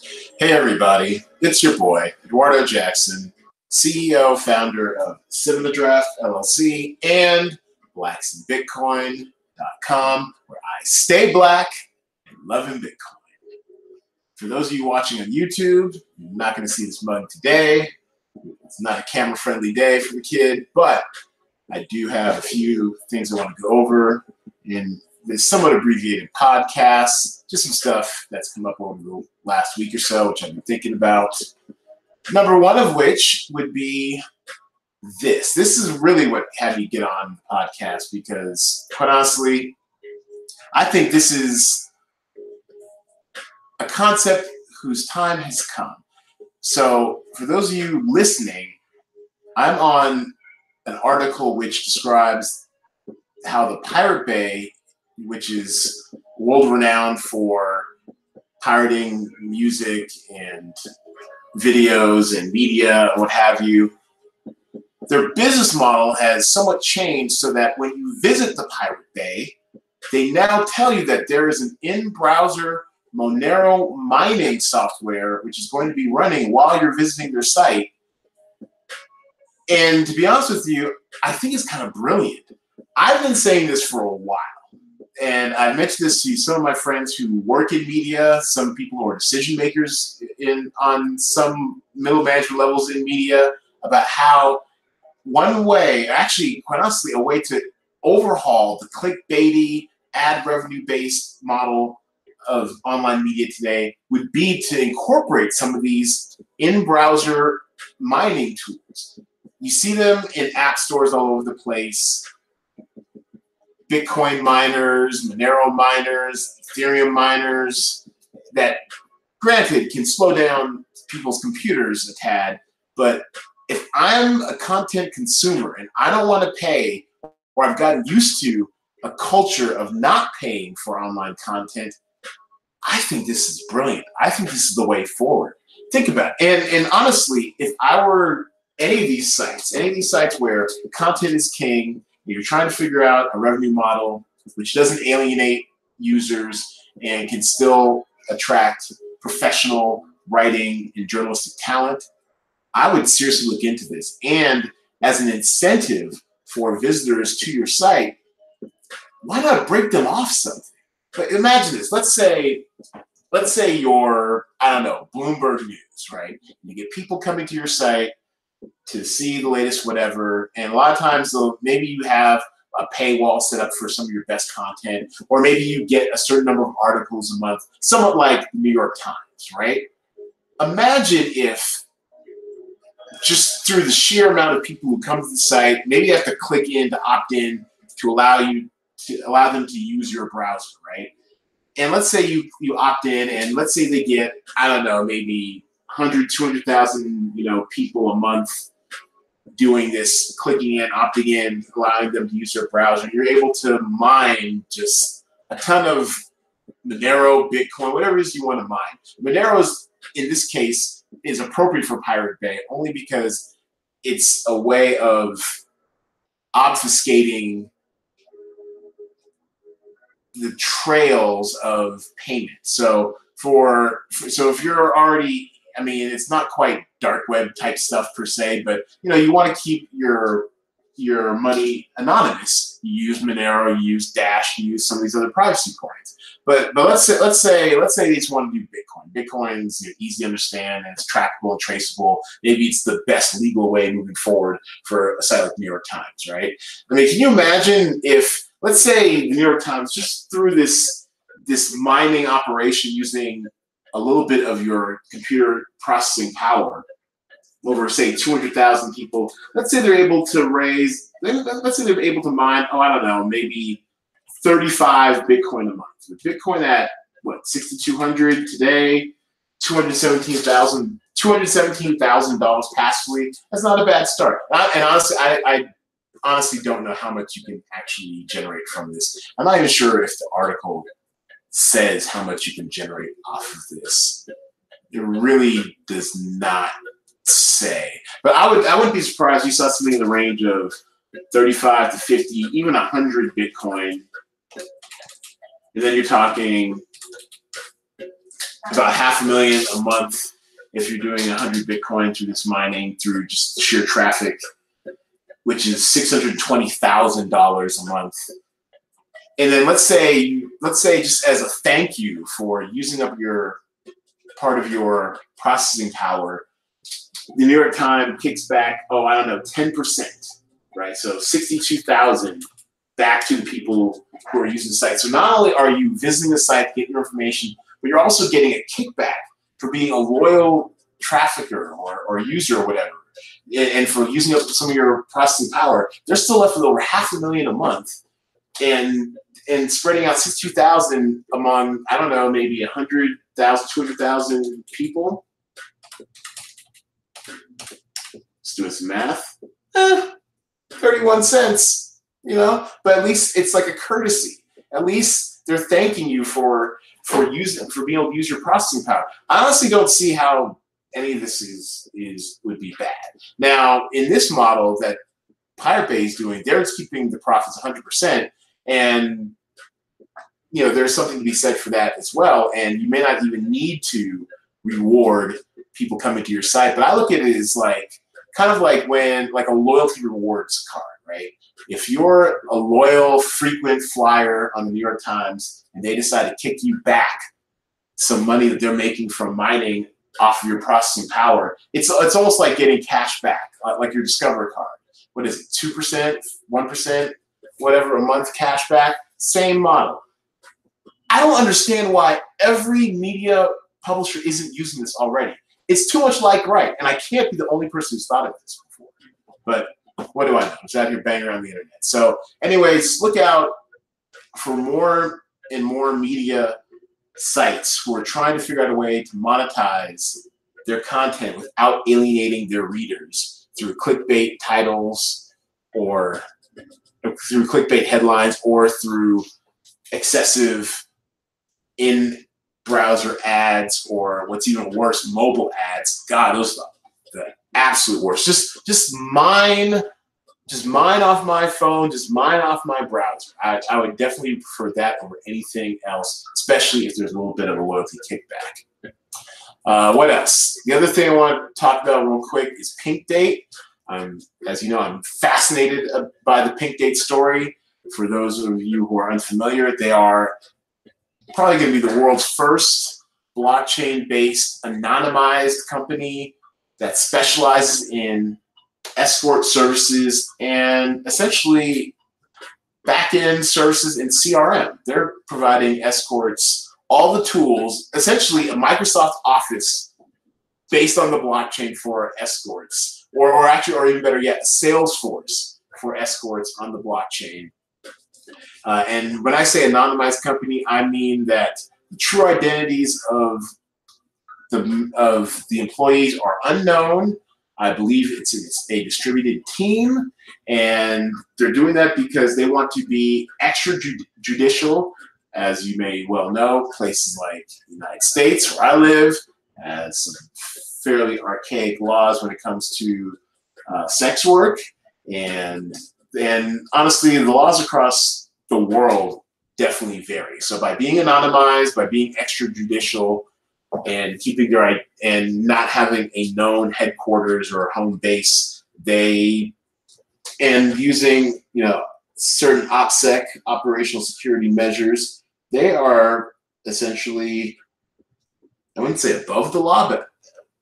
Hey, everybody, it's your boy, Eduardo Jackson, CEO, founder of Cinema Draft LLC and blacksinbitcoin.com, where I stay black and loving Bitcoin. For those of you watching on YouTube, you're not going to see this mug today. It's not a camera friendly day for the kid, but I do have a few things I want to go over in this somewhat abbreviated podcast. Just some stuff that's come up over the last week or so, which I've been thinking about. Number one of which would be this. This is really what had me get on the podcast because, quite honestly, I think this is a concept whose time has come. So, for those of you listening, I'm on an article which describes how the Pirate Bay, which is world renowned for pirating music and videos and media and what have you, their business model has somewhat changed so that when you visit the Pirate Bay, they now tell you that there is an in browser Monero mining software which is going to be running while you're visiting their site. And to be honest with you, I think it's kind of brilliant. I've been saying this for a while, and I mentioned this to some of my friends who work in media, some people who are decision makers in on some middle management levels in media, about how one way, actually, quite honestly, a way to overhaul the clickbaity ad revenue based model of online media today would be to incorporate some of these in browser mining tools. You see them in app stores all over the place. Bitcoin miners, Monero miners, Ethereum miners that, granted, can slow down people's computers a tad. But if I'm a content consumer and I don't want to pay, or I've gotten used to a culture of not paying for online content, I think this is brilliant. I think this is the way forward. Think about it. And, and honestly, if I were any of these sites, any of these sites where the content is king, you're trying to figure out a revenue model which doesn't alienate users and can still attract professional writing and journalistic talent, I would seriously look into this. And as an incentive for visitors to your site, why not break them off something? But imagine this. Let's say, let's say you're, I don't know, Bloomberg News, right? You get people coming to your site to see the latest whatever, and a lot of times, maybe you have a paywall set up for some of your best content, or maybe you get a certain number of articles a month, somewhat like the New York Times, right? Imagine if just through the sheer amount of people who come to the site, maybe you have to click in to opt in to allow you to allow them to use your browser, right? And let's say you you opt in, and let's say they get I don't know maybe 100, 200,000 you know people a month doing this, clicking in, opting in, allowing them to use their browser. You're able to mine just a ton of Monero, Bitcoin, whatever it is you want to mine. Monero is in this case is appropriate for Pirate Bay only because it's a way of obfuscating the trails of payment. So for so if you're already, I mean, it's not quite dark web type stuff per se, but you know, you want to keep your your money anonymous. You use Monero, you use Dash, you use some of these other privacy coins. But but let's say let's say let's say they just want to do Bitcoin. Bitcoin's you know, easy to understand and it's trackable and traceable. Maybe it's the best legal way moving forward for a site like New York Times, right? I mean, can you imagine if let's say the New York Times just through this this mining operation using a little bit of your computer processing power over say 200,000 people. Let's say they're able to raise let's say they're able to mine oh i don't know maybe 35 bitcoin a month. With bitcoin at what 6200 today 217,000 $217,000 passively that's not a bad start. And honestly I, I honestly don't know how much you can actually generate from this. I'm not even sure if the article says how much you can generate off of this. It really does not say. But I would I wouldn't be surprised you saw something in the range of 35 to 50, even 100 Bitcoin. And then you're talking about half a million a month if you're doing 100 Bitcoin through this mining through just sheer traffic, which is $620,000 a month. And then let's say, let's say just as a thank you for using up your part of your processing power, the New York Times kicks back, oh, I don't know, 10%, right? So 62,000 back to the people who are using the site. So not only are you visiting the site, getting your information, but you're also getting a kickback for being a loyal trafficker or, or user or whatever. And for using up some of your processing power, they're still left with over half a million a month. And and spreading out 62,000 among, I don't know, maybe 100,000, 200,000 people. Let's do some math. Eh, 31 cents, you know, but at least it's like a courtesy. At least they're thanking you for for using for being able to use your processing power. I honestly don't see how any of this is is would be bad. Now, in this model that Pirate Bay is doing, they're keeping the profits 100%, and you know there's something to be said for that as well. And you may not even need to reward people coming to your site, but I look at it as like kind of like when like a loyalty rewards card, right? If you're a loyal, frequent flyer on the New York Times and they decide to kick you back some money that they're making from mining off of your processing power, it's it's almost like getting cash back, uh, like your Discover card. What is it, two percent, one percent, whatever a month cash back? Same model. I don't understand why every media publisher isn't using this already. It's too much like right, and I can't be the only person who's thought of this before. But what do I know? It's out here banging around the internet. So, anyways, look out for more and more media sites who are trying to figure out a way to monetize their content without alienating their readers through clickbait titles or through clickbait headlines or through excessive in browser ads or what's even worse mobile ads god those are the absolute worst just just mine just mine off my phone, just mine off my browser. I, I would definitely prefer that over anything else, especially if there's a little bit of a loyalty kickback. Uh, what else? The other thing I want to talk about real quick is Pink Date. I'm, as you know, I'm fascinated uh, by the Pink Date story. For those of you who are unfamiliar, they are probably going to be the world's first blockchain-based anonymized company that specializes in escort services, and essentially back-end services in CRM. They're providing escorts all the tools, essentially a Microsoft Office based on the blockchain for escorts, or, or actually, or even better yet, Salesforce for escorts on the blockchain. Uh, and when I say anonymized company, I mean that the true identities of the of the employees are unknown. I believe it's, it's a distributed team, and they're doing that because they want to be extrajudicial, as you may well know. Places like the United States, where I live, has some fairly archaic laws when it comes to uh, sex work, and and honestly, the laws across the world definitely vary. So by being anonymized, by being extrajudicial, and keeping their and not having a known headquarters or home base. They and using you know certain OPSEC operational security measures. They are essentially I wouldn't say above the law, but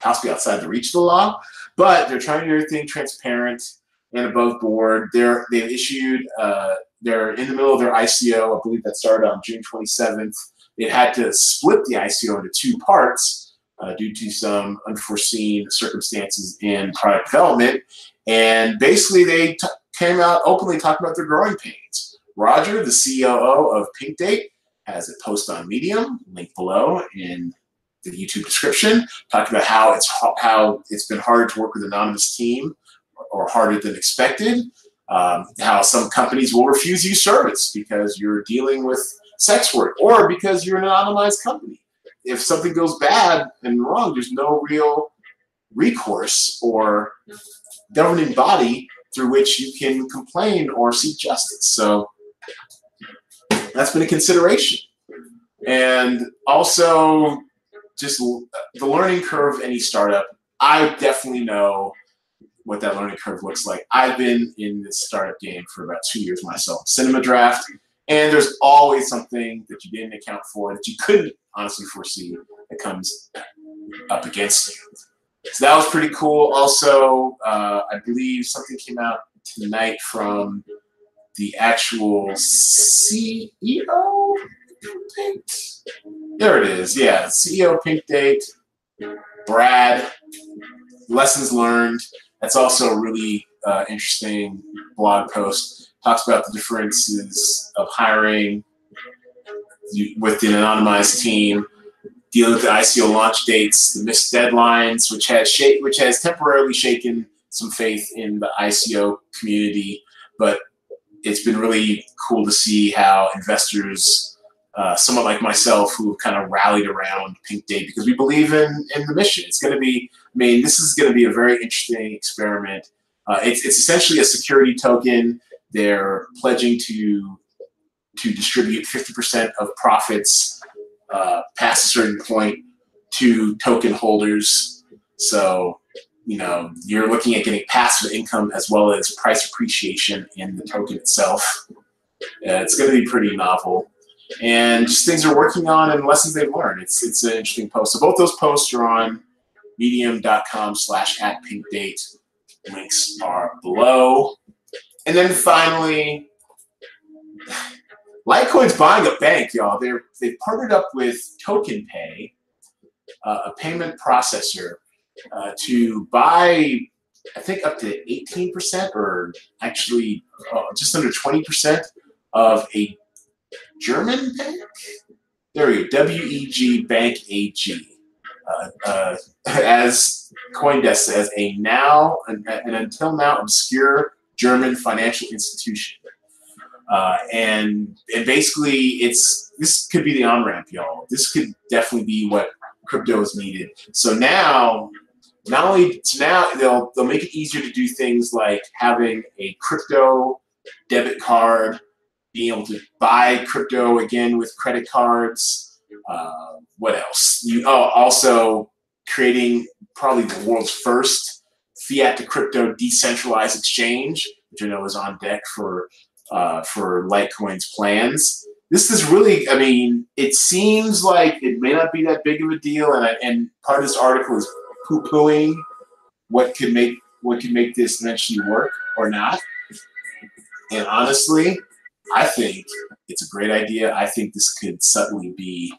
possibly outside the reach of the law. But they're trying to do everything transparent and above board. They're they've issued uh, they're in the middle of their ICO. I believe that started on June 27th. It had to split the ICO into two parts uh, due to some unforeseen circumstances in product development. And basically, they t- came out openly talking about their growing pains. Roger, the COO of PinkDate, has a post on Medium, link below in the YouTube description, talking about how it's how it's been hard to work with an anonymous team or harder than expected. Um, how some companies will refuse you service because you're dealing with sex work or because you're an anonymized company. If something goes bad and wrong, there's no real recourse or governing body through which you can complain or seek justice. So that's been a consideration. And also, just the learning curve of any startup. I definitely know what that learning curve looks like. I've been in this startup game for about two years myself. Cinema Draft, and there's always something that you didn't account for that you couldn't honestly foresee that comes up against you. So that was pretty cool. Also, uh, I believe something came out tonight from the actual CEO. There it is. Yeah, CEO Pink Date, Brad, lessons learned. That's also a really uh, interesting blog post. Talks about the differences of hiring with an anonymized team, dealing with the ICO launch dates, the missed deadlines, which has which has temporarily shaken some faith in the ICO community, but it's been really cool to see how investors, uh, someone like myself, who have kind of rallied around Pink Date because we believe in in the mission. It's going to be, mean, this is going to be a very interesting experiment. Uh, it's it's essentially a security token. They're pledging to to distribute 50% of profits uh, past a certain point to token holders. So you know, you're looking at getting passive income as well as price appreciation in the token itself. Uh, it's going to be pretty novel. And just things they're working on and lessons they've learned. It's, it's an interesting post. So both those posts are on medium.com slash at pink date. Links are below. And then finally, Litecoin's buying a bank, y'all. They're, they've partnered up with TokenPay, uh, a payment processor uh, to buy, I think, up to 18% or actually uh, just under 20% of a German bank. There we go, WEG Bank AG. Uh, uh, as CoinDesk says, a now, an, until now obscure German financial institution. Uh, and and basically, it's this could be the on ramp, y'all. This could definitely be what crypto is needed. So now not only now they'll they'll make it easier to do things like having a crypto debit card, being able to buy crypto again with credit cards. Uh, what else? You oh also creating probably the world's first fiat to crypto decentralized exchange, which I know is on deck for uh, for Litecoin's plans. This is really, I mean, it seems like it may not be that big of a deal, and I, and part of this article is poo-pooing what could make what could make this eventually work or not. And honestly, I think it's a great idea. I think this could suddenly be,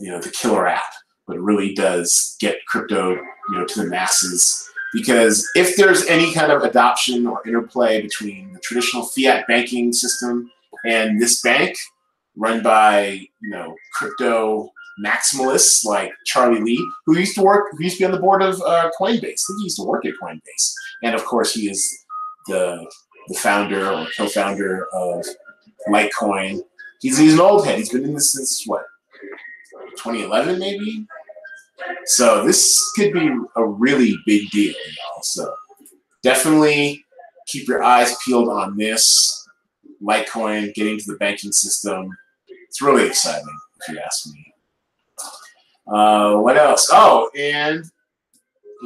you know, the killer app, but it really does get crypto, you know, to the masses. Because if there's any kind of adoption or interplay between the traditional fiat banking system and this bank run by, you know, crypto maximalists like Charlie Lee, who used to work, who used to be on the board of uh, Coinbase. I think he used to work at Coinbase, and of course, he is the the founder or co-founder of Litecoin. He's he's an old head. He's been in this since what 2011 maybe. So this could be a really big deal, y'all. So definitely keep your eyes peeled on this Litecoin getting to the banking system. It's really exciting, if you ask me. Uh, what else? Oh, and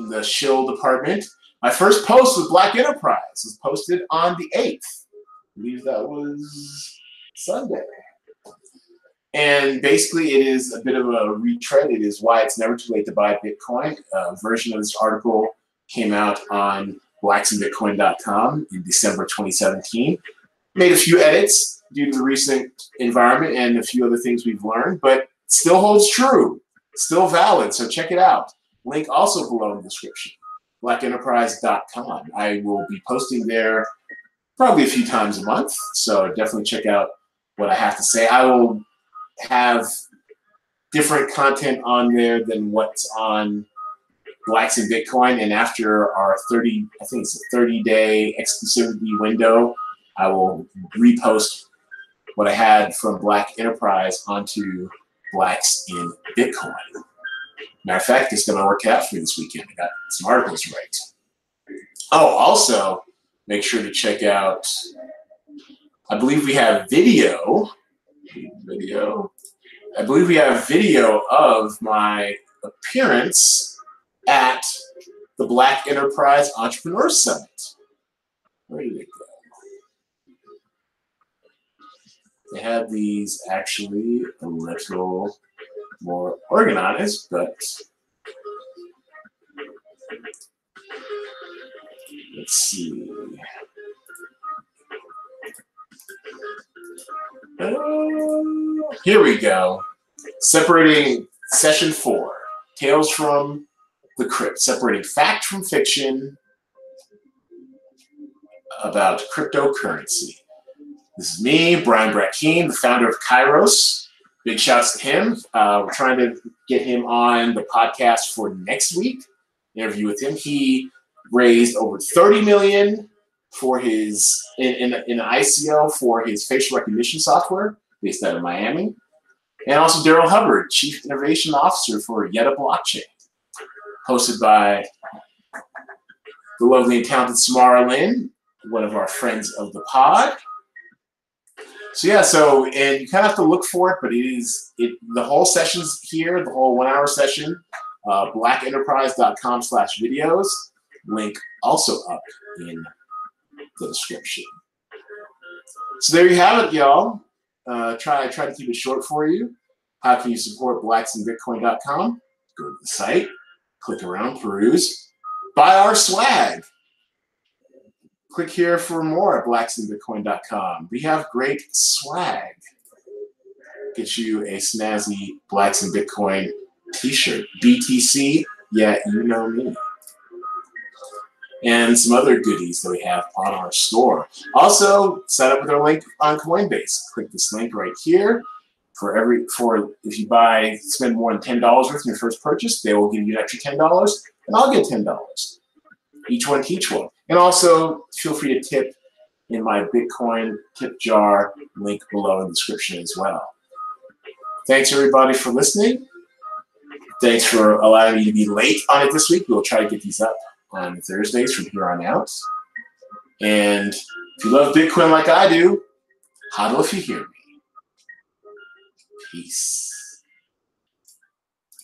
the shill department, my first post with Black Enterprise was posted on the 8th. I believe that was Sunday. And basically, it is a bit of a retread. It is why it's never too late to buy Bitcoin. A version of this article came out on blacksinbitcoin.com in December 2017. Made a few edits due to the recent environment and a few other things we've learned, but still holds true still valid. So check it out. Link also below in the description. BlackEnterprise.com. I will be posting there probably a few times a month. So definitely check out what I have to say. I will have different content on there than what's on Blacks in Bitcoin. And after our 30, I think it's a 30 day exclusivity window, I will repost what I had from Black Enterprise onto blacks in Bitcoin. Matter of fact, it's going to work out for me this weekend. I got some articles right. Oh, also, make sure to check out, I believe we have video, video, I believe we have video of my appearance at the Black Enterprise Entrepreneur Summit. Where did it go? They have these actually a little more organized, but let's see. Uh, here we go. Separating session four, Tales from the Crypt, separating fact from fiction about cryptocurrency. This is me, Brian Brackeen, the founder of Kairos. Big shouts to him. Uh, we're trying to get him on the podcast for next week. Interview with him. He raised over 30 million for his in, in, in an ICO for his facial recognition software based out of Miami. And also Daryl Hubbard, Chief Innovation Officer for Yetta Blockchain, hosted by the lovely and talented Samara Lynn, one of our friends of the pod. So yeah, so and you kind of have to look for it, but it is it the whole session's here, the whole one hour session, uh, blackenterprise.com slash videos. Link also up in the description. So there you have it, y'all. Uh, try I try to keep it short for you. How can you support blacksinbitcoin.com? Go to the site, click around, peruse, buy our swag. Click here for more at blacksinbitcoin.com. We have great swag. Get you a snazzy Blacks in Bitcoin t-shirt. BTC, yeah, you know me and some other goodies that we have on our store. Also, set up with our link on Coinbase. Click this link right here. For every for if you buy spend more than ten dollars worth in your first purchase, they will give you an extra ten dollars, and I'll get ten dollars. Each one teach one. And also feel free to tip in my Bitcoin tip jar link below in the description as well. Thanks everybody for listening. Thanks for allowing me to be late on it this week. We'll try to get these up on Thursdays from here on out. And if you love Bitcoin like I do, huddle if you hear me. Peace.